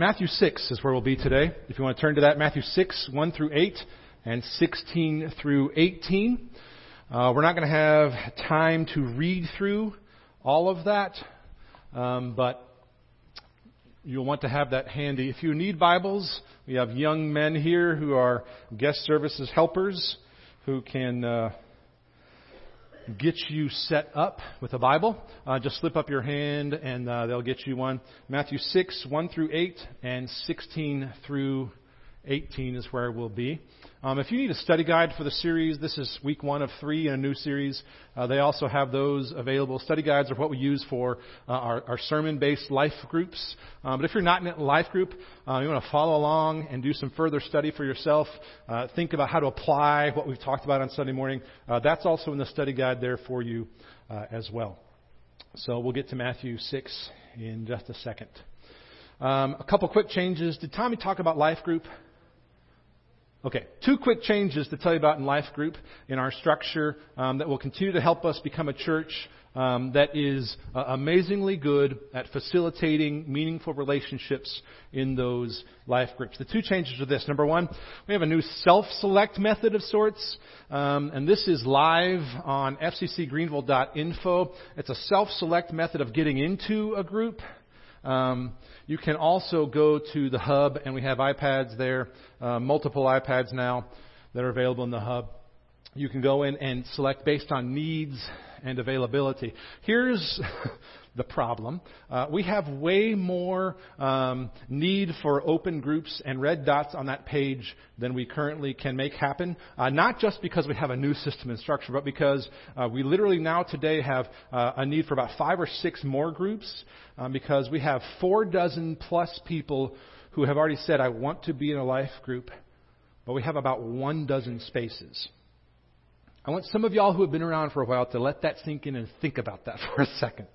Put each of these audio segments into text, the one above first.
Matthew 6 is where we'll be today. If you want to turn to that, Matthew 6, 1 through 8, and 16 through 18. Uh, we're not going to have time to read through all of that, um, but you'll want to have that handy. If you need Bibles, we have young men here who are guest services helpers who can. Uh, get you set up with a Bible, uh, just slip up your hand and uh, they'll get you one. Matthew 6, 1 through 8, and 16 through 18 is where we'll be. Um, if you need a study guide for the series, this is week one of three in a new series. Uh, they also have those available. Study guides are what we use for uh, our, our sermon-based life groups. Um, but if you're not in a life group, uh, you want to follow along and do some further study for yourself. Uh, think about how to apply what we've talked about on Sunday morning. Uh, that's also in the study guide there for you uh, as well. So we'll get to Matthew 6 in just a second. Um, a couple quick changes. Did Tommy talk about life group? Okay, two quick changes to tell you about in Life Group in our structure um, that will continue to help us become a church um, that is uh, amazingly good at facilitating meaningful relationships in those life groups. The two changes are this. Number one, we have a new self-select method of sorts, um, and this is live on fccgreeneville.info. It's a self-select method of getting into a group. Um, you can also go to the hub, and we have iPads there, uh, multiple iPads now that are available in the hub. You can go in and select based on needs and availability. Here's the problem. Uh, we have way more um, need for open groups and red dots on that page than we currently can make happen. Uh, not just because we have a new system and structure, but because uh, we literally now today have uh, a need for about five or six more groups um, because we have four dozen plus people who have already said, I want to be in a life group, but we have about one dozen spaces. I want some of y'all who have been around for a while to let that sink in and think about that for a second.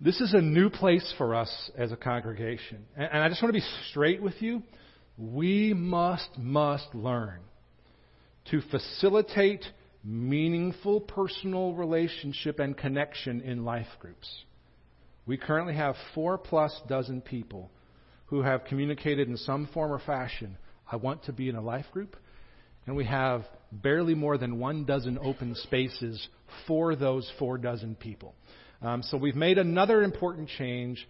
This is a new place for us as a congregation. And, I just want to be straight with you. We must, must learn to facilitate meaningful personal relationship and connection in life groups. We currently have four plus dozen people who have communicated in some form or fashion, I want to be in a life group. And we have barely more than one dozen open spaces for those four dozen people. Um, so we've made another important change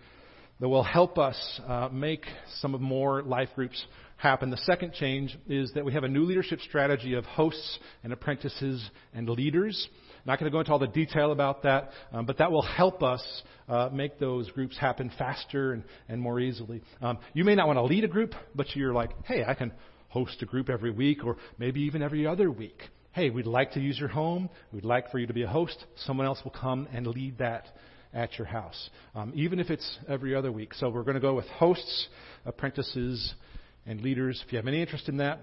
that will help us uh, make some of more life groups happen. The second change is that we have a new leadership strategy of hosts and apprentices and leaders. Not going to go into all the detail about that, um, but that will help us uh, make those groups happen faster and, and more easily. Um, you may not want to lead a group, but you're like, hey, I can host a group every week or maybe even every other week hey, we'd like to use your home. We'd like for you to be a host. Someone else will come and lead that at your house, um, even if it's every other week. So we're going to go with hosts, apprentices, and leaders. If you have any interest in that,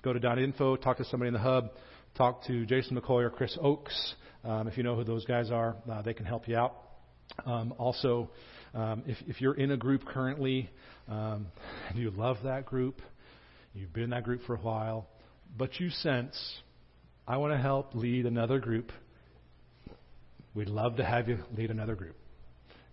go to .info, talk to somebody in the hub, talk to Jason McCoy or Chris Oakes. Um, if you know who those guys are, uh, they can help you out. Um, also, um, if, if, you're in a group currently um, and you love that group, you've been in that group for a while, but you sense I want to help lead another group. We'd love to have you lead another group.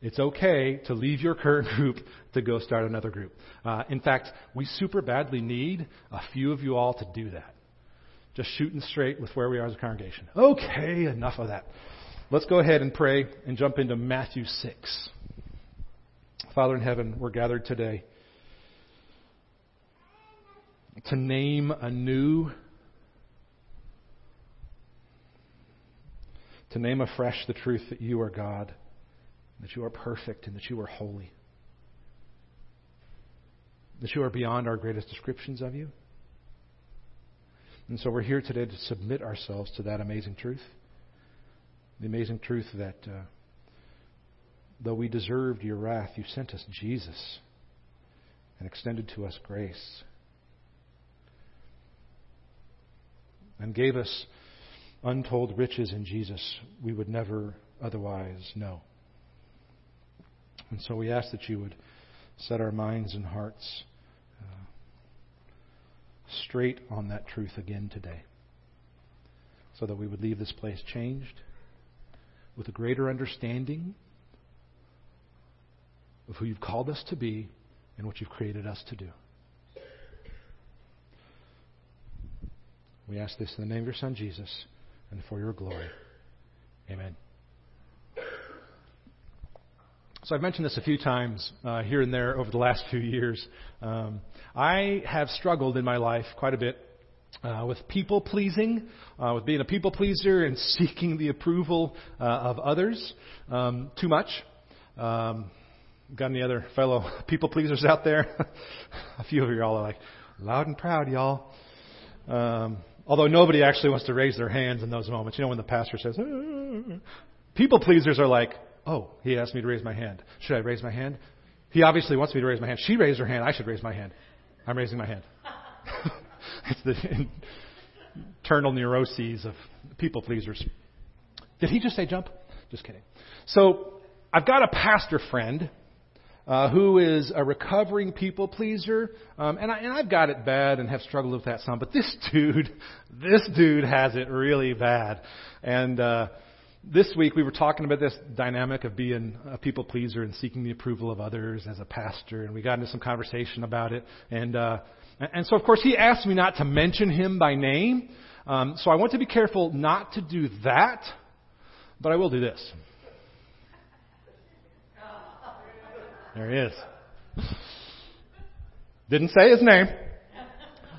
It's okay to leave your current group to go start another group. Uh, in fact, we super badly need a few of you all to do that. Just shooting straight with where we are as a congregation. Okay, enough of that. Let's go ahead and pray and jump into Matthew 6. Father in heaven, we're gathered today to name anew to name afresh the truth that you are God, that you are perfect, and that you are holy, that you are beyond our greatest descriptions of you. And so we're here today to submit ourselves to that amazing truth. The amazing truth that uh, though we deserved your wrath, you sent us Jesus and extended to us grace and gave us untold riches in Jesus we would never otherwise know. And so we ask that you would set our minds and hearts uh, straight on that truth again today, so that we would leave this place changed with a greater understanding of who you've called us to be and what you've created us to do. We ask this in the name of your Son, Jesus, and for your glory. Amen. So I've mentioned this a few times uh, here and there over the last few years. Um, I have struggled in my life quite a bit uh, with people pleasing, uh, with being a people pleaser and seeking the approval uh, of others um, too much. Um, got any other fellow people pleasers out there? a few of you all are like loud and proud, y'all. Um, although nobody actually wants to raise their hands in those moments. You know when the pastor says, ah. people pleasers are like, Oh, he asked me to raise my hand. Should I raise my hand? He obviously wants me to raise my hand. She raised her hand. I should raise my hand. I'm raising my hand. it's the internal neuroses of people pleasers. Did he just say jump? Just kidding. So I've got a pastor friend uh, who is a recovering people pleaser, um, and, I, and I've got it bad and have struggled with that some. But this dude, this dude has it really bad, and uh, this week we were talking about this dynamic of being a people pleaser and seeking the approval of others as a pastor, and we got into some conversation about it. And uh, and so, of course, he asked me not to mention him by name. Um, so I want to be careful not to do that, but I will do this. There he is. Didn't say his name.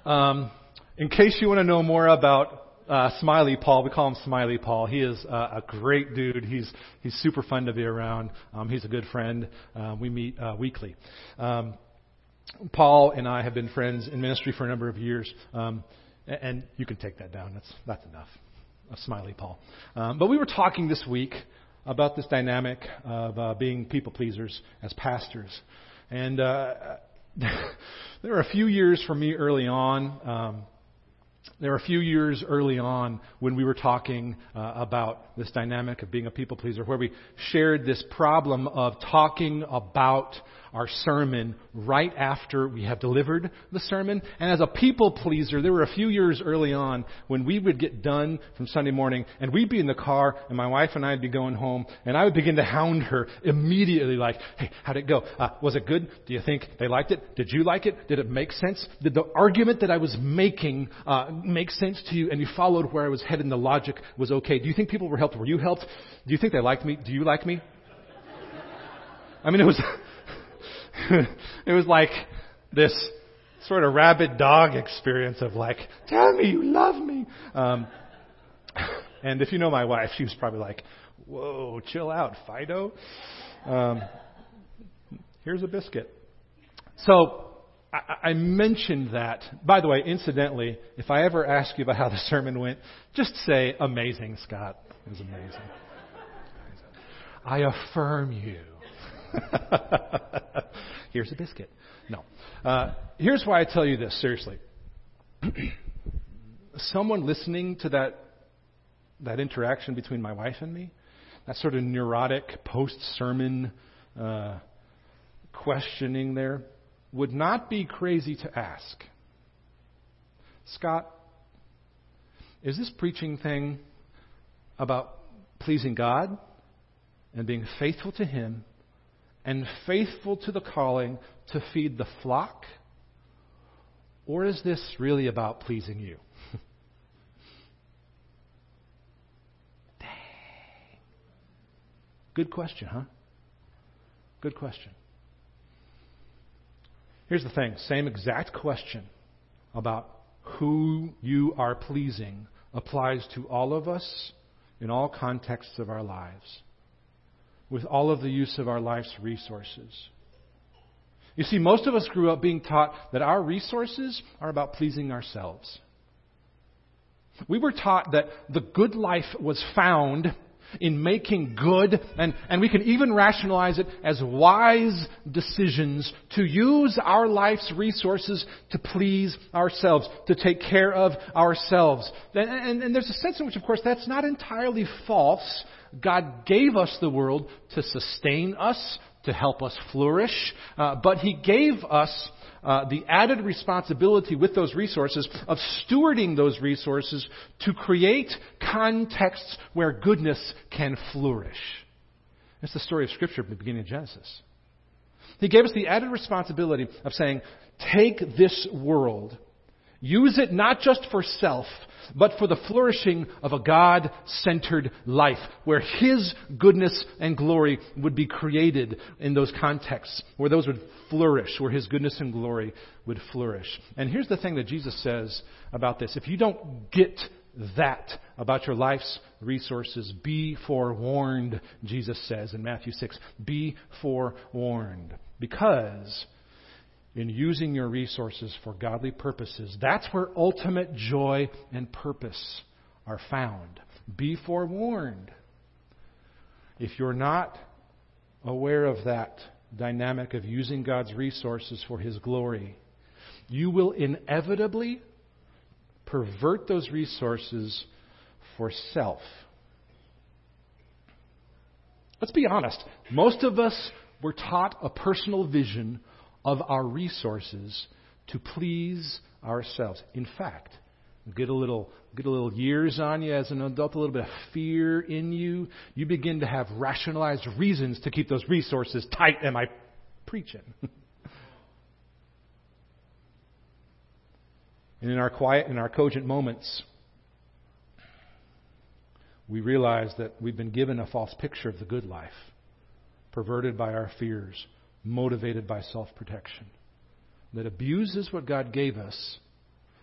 Um, in case you want to know more about uh, Smiley Paul. We call him Smiley Paul. He is uh, a great dude. He's he's super fun to be around. Um, he's a good friend. Uh, we meet uh, weekly. Um, Paul and I have been friends in ministry for a number of years, um, and, you can take that down. That's that's enough. Of Smiley Paul. Um, but we were talking this week about this dynamic of uh, being people pleasers as pastors, and uh, there were a few years for me early on. Um, there were a few years early on when we were talking uh, about this dynamic of being a people pleaser, where we shared this problem of talking about our sermon right after we have delivered the sermon. And as a people pleaser, there were a few years early on when we would get done from Sunday morning and we'd be in the car and my wife and I'd be going home and I would begin to hound her immediately like, hey, how'd it go? Uh, was it good? Do you think they liked it? Did you like it? Did it make sense? Did the argument that I was making uh, make sense to you and you followed where I was headed and the logic was okay? Do you think people were helped? Were you helped? Do you think they liked me? Do you like me? I mean, it was, it was like this sort of rabid dog experience of like, tell me you love me. Um, and if you know my wife, she was probably like, whoa, chill out, Fido. Um, here's a biscuit. So I, I mentioned that. By the way, incidentally, if I ever ask you about how the sermon went, just say, amazing, Scott. It was amazing. I affirm you. Here's a biscuit. No. Uh, here's why I tell you this, seriously. Someone listening to that, that interaction between my wife and me, that sort of neurotic post sermon uh, questioning there, would not be crazy to ask Scott, is this preaching thing about pleasing God and being faithful to Him and faithful to the calling to feed the flock? Or is this really about pleasing you? Dang. Good question, huh? Good question. Here's the thing same exact question about who you are pleasing applies to all of us in all contexts of our lives, with all of the use of our life's resources. You see, most of us grew up being taught that our resources are about pleasing ourselves. We were taught that the good life was found in making good, and, and we can even rationalize it as wise decisions to use our life's resources to please ourselves, to take care of ourselves. And, and, and there's a sense in which, of course, that's not entirely false. God gave us the world to sustain us, to help us flourish, uh, but He gave us uh, the added responsibility with those resources of stewarding those resources to create contexts where goodness can flourish. That's the story of Scripture at the beginning of Genesis. He gave us the added responsibility of saying, take this world, use it not just for self, but for the flourishing of a God centered life where His goodness and glory would be created in those contexts, where those would flourish, where His goodness and glory would flourish. And here's the thing that Jesus says about this. If you don't get that about your life's resources, be forewarned, Jesus says in Matthew 6. Be forewarned. Because in using your resources for godly purposes, that's where ultimate joy and purpose are found. Be forewarned. If you're not aware of that dynamic of using God's resources for His glory, you will inevitably pervert those resources for self. Let's be honest. Most of us were taught a personal vision of our resources to please ourselves. In fact, get a little get a little years on you as an adult, a little bit of fear in you, you begin to have rationalized reasons to keep those resources tight. Am I preaching? and in our quiet, in our cogent moments, we realize that we've been given a false picture of the good life, perverted by our fears, motivated by self protection, that abuses what God gave us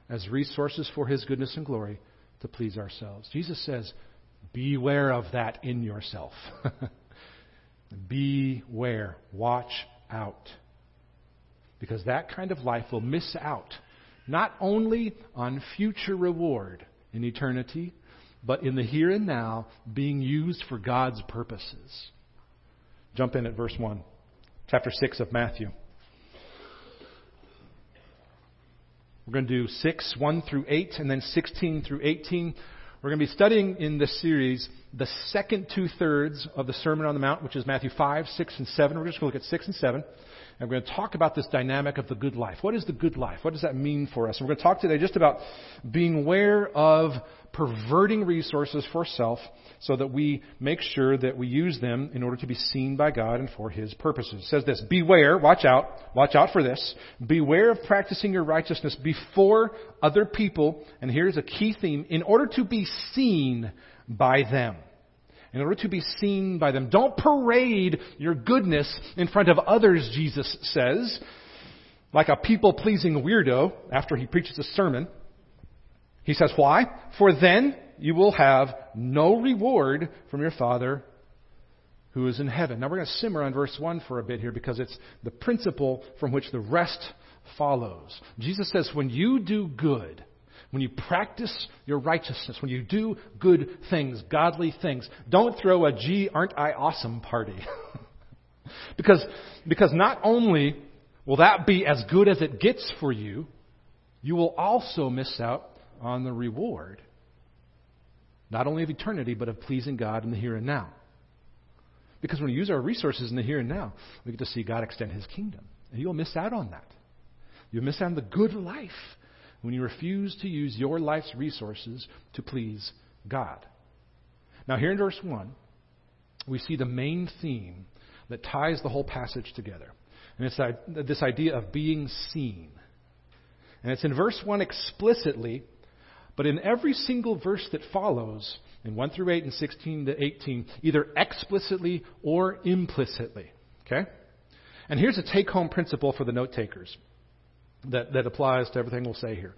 as resources for His goodness and glory to please ourselves. Jesus says, Beware of that in yourself. Beware. Watch out. Because that kind of life will miss out not only on future reward in eternity, but in the here and now being used for God's purposes. Jump in at verse 1, chapter 6 of Matthew. We're going to do 6, 1 through 8, and then 16 through 18. We're going to be studying in this series the second two thirds of the Sermon on the Mount, which is Matthew 5, 6, and 7. We're just going to look at 6 and 7. We're going to talk about this dynamic of the good life. What is the good life? What does that mean for us? And we're going to talk today just about being aware of perverting resources for self so that we make sure that we use them in order to be seen by God and for His purposes. It says this, beware, watch out, watch out for this. Beware of practicing your righteousness before other people. And here's a key theme, in order to be seen by them in order to be seen by them. Don't parade your goodness in front of others, Jesus says, like a people pleasing weirdo after he preaches a sermon. He says, Why? For then you will have no reward from your Father who is in heaven. Now we're going to simmer on verse 1 for a bit here because it's the principle from which the rest follows. Jesus says, When you do good, when you practice your righteousness, when you do good things, godly things, don't throw a gee, aren't I awesome party. because, because not only will that be as good as it gets for you, you will also miss out on the reward, not only of eternity, but of pleasing God in the here and now. Because when we use our resources in the here and now, we get to see God extend His kingdom. And you'll miss out on that. You'll miss out on the good life when you refuse to use your life's resources to please God. Now, here in verse 1, we see the main theme that ties the whole passage together. And it's this idea of being seen. And it's in verse 1 explicitly, but in every single verse that follows, in 1 through 8 and 16 to 18, either explicitly or implicitly. Okay? And here's a take home principle for the note takers that, that applies to everything we'll say here.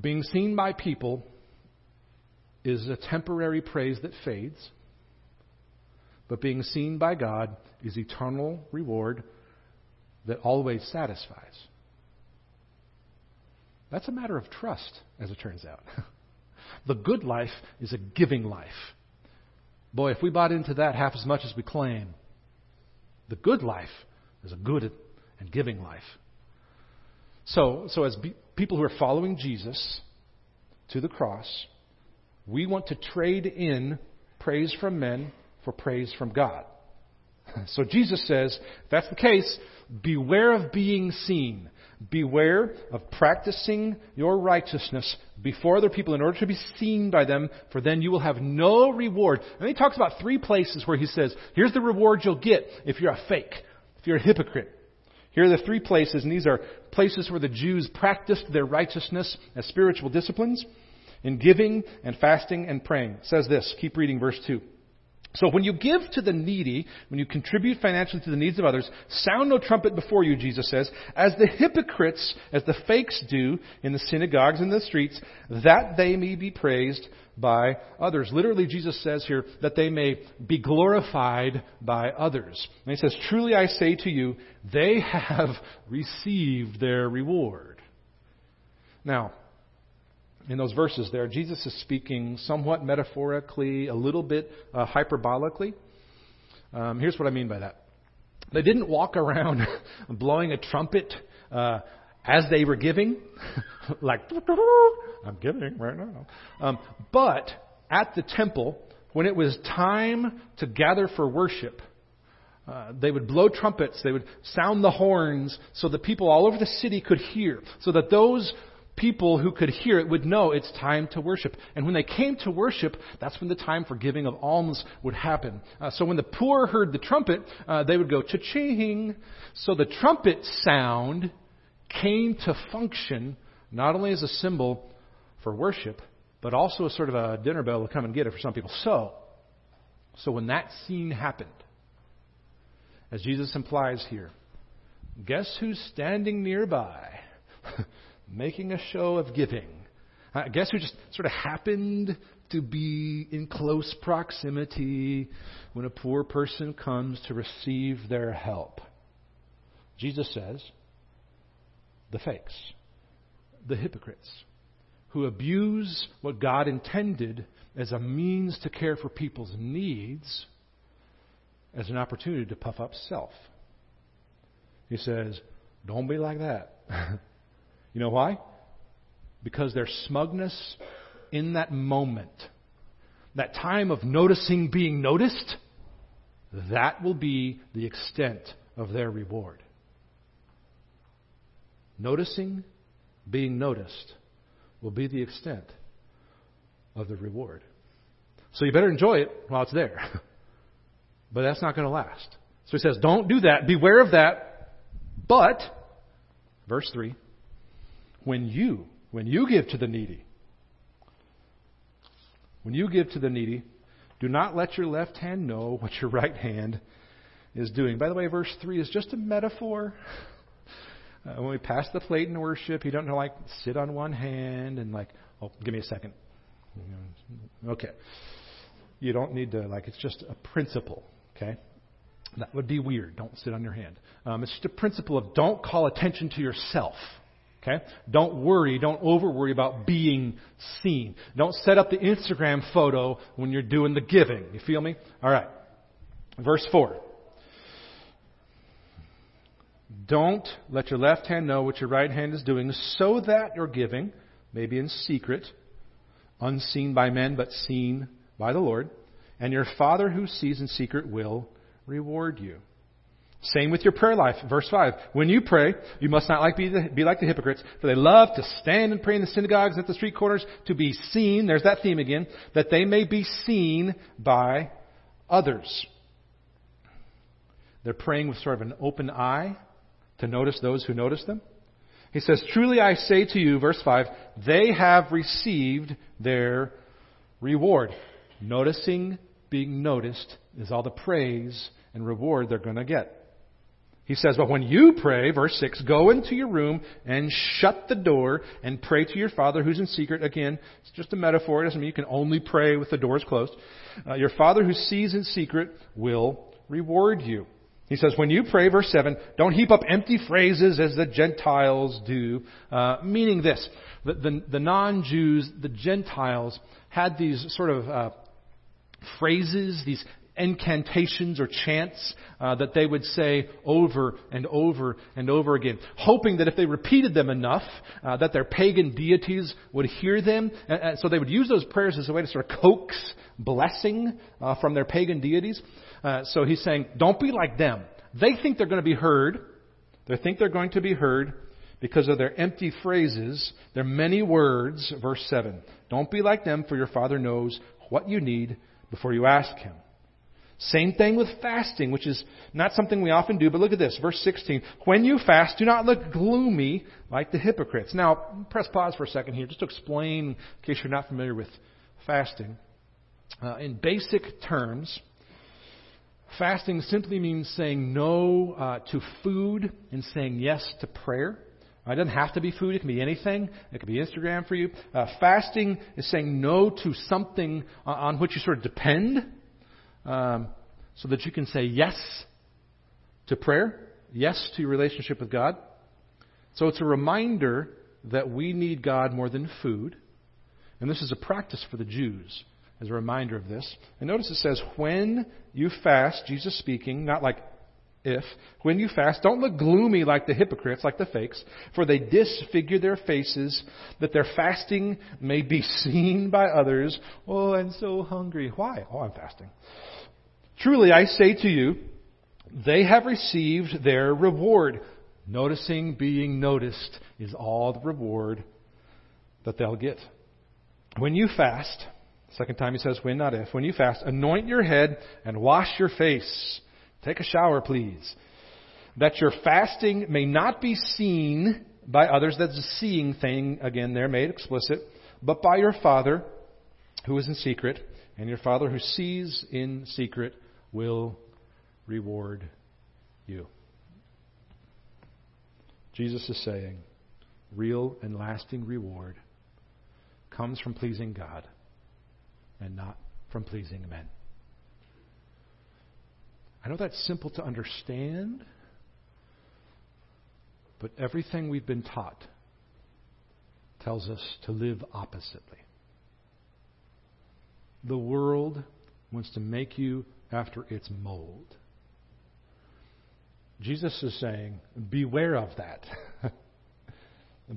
Being seen by people is a temporary praise that fades, but being seen by God is eternal reward that always satisfies. That's a matter of trust, as it turns out. the good life is a giving life. Boy, if we bought into that half as much as we claim, the good life is a good and giving life. So, so as be, people who are following Jesus to the cross, we want to trade in praise from men for praise from God. So Jesus says, if that's the case, beware of being seen. Beware of practicing your righteousness before other people in order to be seen by them, for then you will have no reward. And he talks about three places where he says, here's the reward you'll get if you're a fake if you're a hypocrite. Here are the three places, and these are places where the Jews practiced their righteousness as spiritual disciplines in giving and fasting and praying. It says this, keep reading verse 2. So when you give to the needy, when you contribute financially to the needs of others, sound no trumpet before you, Jesus says, as the hypocrites, as the fakes do in the synagogues and the streets, that they may be praised by others. Literally, Jesus says here that they may be glorified by others. And he says, Truly I say to you, they have received their reward. Now, in those verses there, Jesus is speaking somewhat metaphorically, a little bit uh, hyperbolically. Um, here's what I mean by that. They didn't walk around blowing a trumpet uh, as they were giving, like, I'm giving right now. Um, but at the temple, when it was time to gather for worship, uh, they would blow trumpets, they would sound the horns so that people all over the city could hear, so that those people who could hear it would know it's time to worship. And when they came to worship, that's when the time for giving of alms would happen. Uh, so when the poor heard the trumpet, uh, they would go cha-ching. So the trumpet sound came to function not only as a symbol for worship, but also as sort of a dinner bell to come and get it for some people. So, so when that scene happened, as Jesus implies here, guess who's standing nearby? making a show of giving. I guess who just sort of happened to be in close proximity when a poor person comes to receive their help. Jesus says, the fakes, the hypocrites, who abuse what God intended as a means to care for people's needs as an opportunity to puff up self. He says, don't be like that. You know why? Because their smugness in that moment, that time of noticing being noticed, that will be the extent of their reward. Noticing, being noticed, will be the extent of the reward. So you better enjoy it while it's there. but that's not going to last. So he says, don't do that. Beware of that. But, verse 3, when you, when you give to the needy, when you give to the needy, do not let your left hand know what your right hand is doing. By the way, verse 3 is just a metaphor. Uh, when we pass the plate in worship, you don't know, like, sit on one hand and, like, oh, give me a second. Okay. You don't need to, like, it's just a principle, okay? That would be weird. Don't sit on your hand. Um, it's just a principle of don't call attention to yourself. Okay? Don't worry. Don't over worry about being seen. Don't set up the Instagram photo when you're doing the giving. You feel me? All right. Verse 4. Don't let your left hand know what your right hand is doing so that your giving may be in secret, unseen by men, but seen by the Lord. And your Father who sees in secret will reward you. Same with your prayer life. Verse 5. When you pray, you must not like be, the, be like the hypocrites, for they love to stand and pray in the synagogues at the street corners to be seen. There's that theme again. That they may be seen by others. They're praying with sort of an open eye to notice those who notice them. He says, Truly I say to you, verse 5, they have received their reward. Noticing, being noticed, is all the praise and reward they're going to get. He says, But when you pray, verse 6, go into your room and shut the door and pray to your Father who's in secret. Again, it's just a metaphor. It doesn't mean you can only pray with the doors closed. Uh, your Father who sees in secret will reward you. He says, when you pray, verse 7, don't heap up empty phrases as the Gentiles do. Uh, meaning this, the, the, the non-Jews, the Gentiles, had these sort of uh, phrases, these incantations or chants uh, that they would say over and over and over again, hoping that if they repeated them enough, uh, that their pagan deities would hear them. And, and so they would use those prayers as a way to sort of coax blessing uh, from their pagan deities. Uh, so he's saying, don't be like them. They think they're going to be heard. They think they're going to be heard because of their empty phrases, their many words. Verse 7. Don't be like them, for your Father knows what you need before you ask Him. Same thing with fasting, which is not something we often do, but look at this, verse 16. When you fast, do not look gloomy like the hypocrites. Now, press pause for a second here, just to explain, in case you're not familiar with fasting. Uh, in basic terms, fasting simply means saying no uh, to food and saying yes to prayer. Uh, it doesn't have to be food. It can be anything. It can be Instagram for you. Uh, fasting is saying no to something on which you sort of depend um, so that you can say yes to prayer, yes to your relationship with God. So it's a reminder that we need God more than food. And this is a practice for the Jews as a reminder of this. And notice it says, when you fast, Jesus speaking, not like if, when you fast, don't look gloomy like the hypocrites, like the fakes, for they disfigure their faces, that their fasting may be seen by others. Oh, I'm so hungry. Why? Oh, I'm fasting. Truly, I say to you, they have received their reward. Noticing being noticed is all the reward that they'll get. When you fast, second time he says when, not if, when you fast, anoint your head and wash your face. Take a shower, please. That your fasting may not be seen by others. That's a seeing thing, again, there made explicit, but by your Father who is in secret. And your Father who sees in secret will reward you. Jesus is saying, real and lasting reward comes from pleasing God and not from pleasing men. I know that's simple to understand, but everything we've been taught tells us to live oppositely. The world wants to make you after its mold. Jesus is saying, beware of that.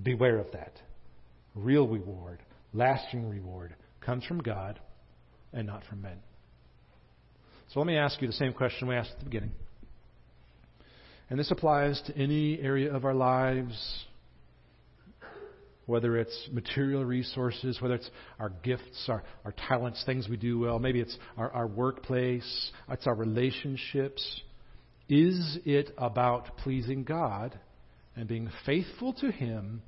beware of that. Real reward, lasting reward, comes from God and not from men. So let me ask you the same question we asked at the beginning. And this applies to any area of our lives, whether it's material resources, whether it's our gifts, our, our talents, things we do well, maybe it's our, our workplace, it's our relationships. Is it about pleasing God and being faithful to Him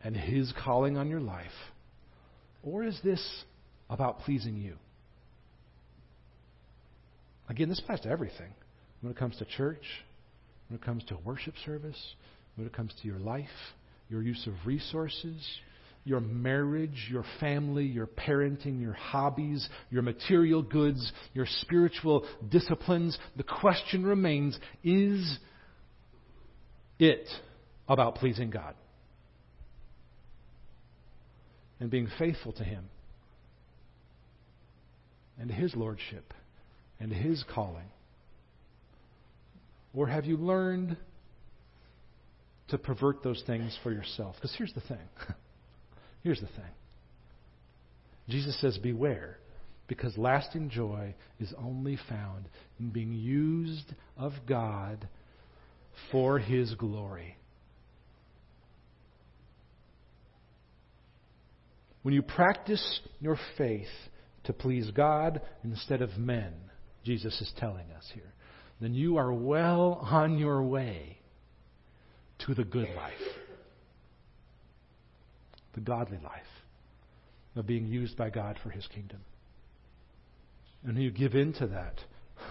and His calling on your life? Or is this about pleasing you? Again, this applies to everything. When it comes to church, when it comes to worship service, when it comes to your life, your use of resources, your marriage, your family, your parenting, your hobbies, your material goods, your spiritual disciplines, the question remains is it about pleasing God and being faithful to Him and His Lordship and His calling? Or have you learned to pervert those things for yourself. Because here's the thing. here's the thing. Jesus says, Beware, because lasting joy is only found in being used of God for His glory. When you practice your faith to please God instead of men, Jesus is telling us here, then you are well on your way to the good life, the godly life of being used by God for His kingdom. And you give in to that,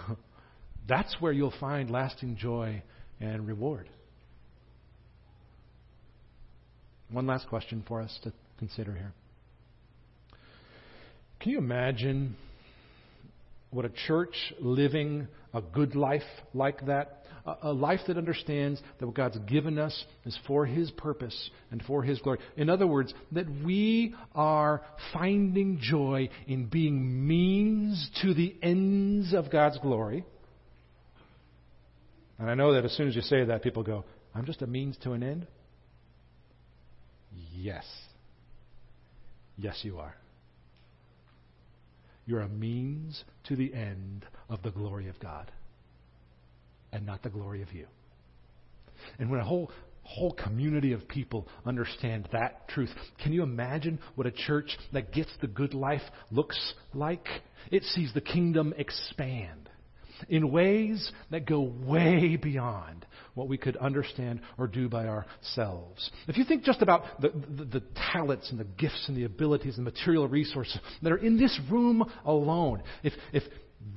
that's where you'll find lasting joy and reward. One last question for us to consider here. Can you imagine what a church living a good life like that a life that understands that what God's given us is for His purpose and for His glory. In other words, that we are finding joy in being means to the ends of God's glory. And I know that as soon as you say that, people go, I'm just a means to an end? Yes. Yes, you are. You're a means to the end of the glory of God and not the glory of you. And when a whole whole community of people understand that truth. Can you imagine what a church that gets the good life looks like? It sees the kingdom expand. in ways that go way beyond what we could understand or do by ourselves. If you think just about the, the, the, talents and the gifts and the abilities and material resources that are in this room alone, if, if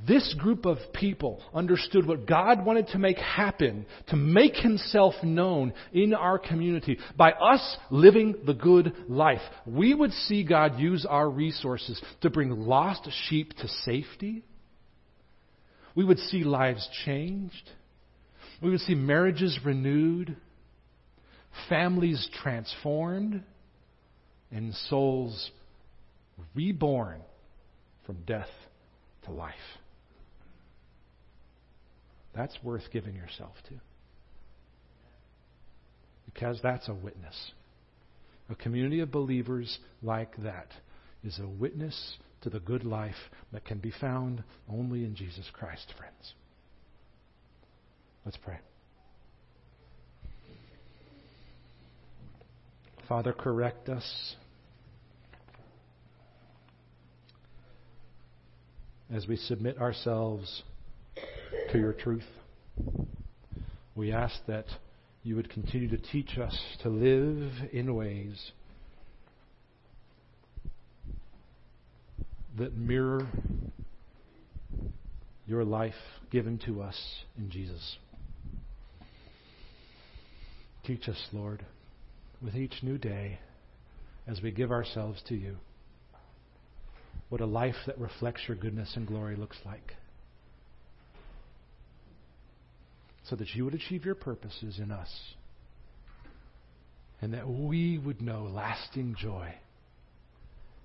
this group of people understood what God wanted to make happen, to make Himself known in our community by us living the good life. We would see God use our resources to bring lost sheep to safety. We would see lives changed. We would see marriages renewed, families transformed, and souls reborn from death to life. That's worth giving yourself to. Because that's a witness. A community of believers like that is a witness to the good life that can be found only in Jesus Christ, friends. Let's pray. Father, correct us as we submit ourselves to your truth. We ask that you would continue to teach us to live in ways that mirror your life given to us in Jesus. Teach us, Lord, with each new day as we give ourselves to you what a life that reflects your goodness and glory looks like. So that you would achieve your purposes in us. And that we would know lasting joy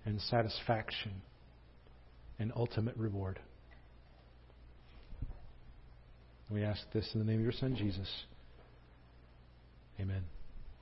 and satisfaction and ultimate reward. We ask this in the name of your Son, Jesus. Amen.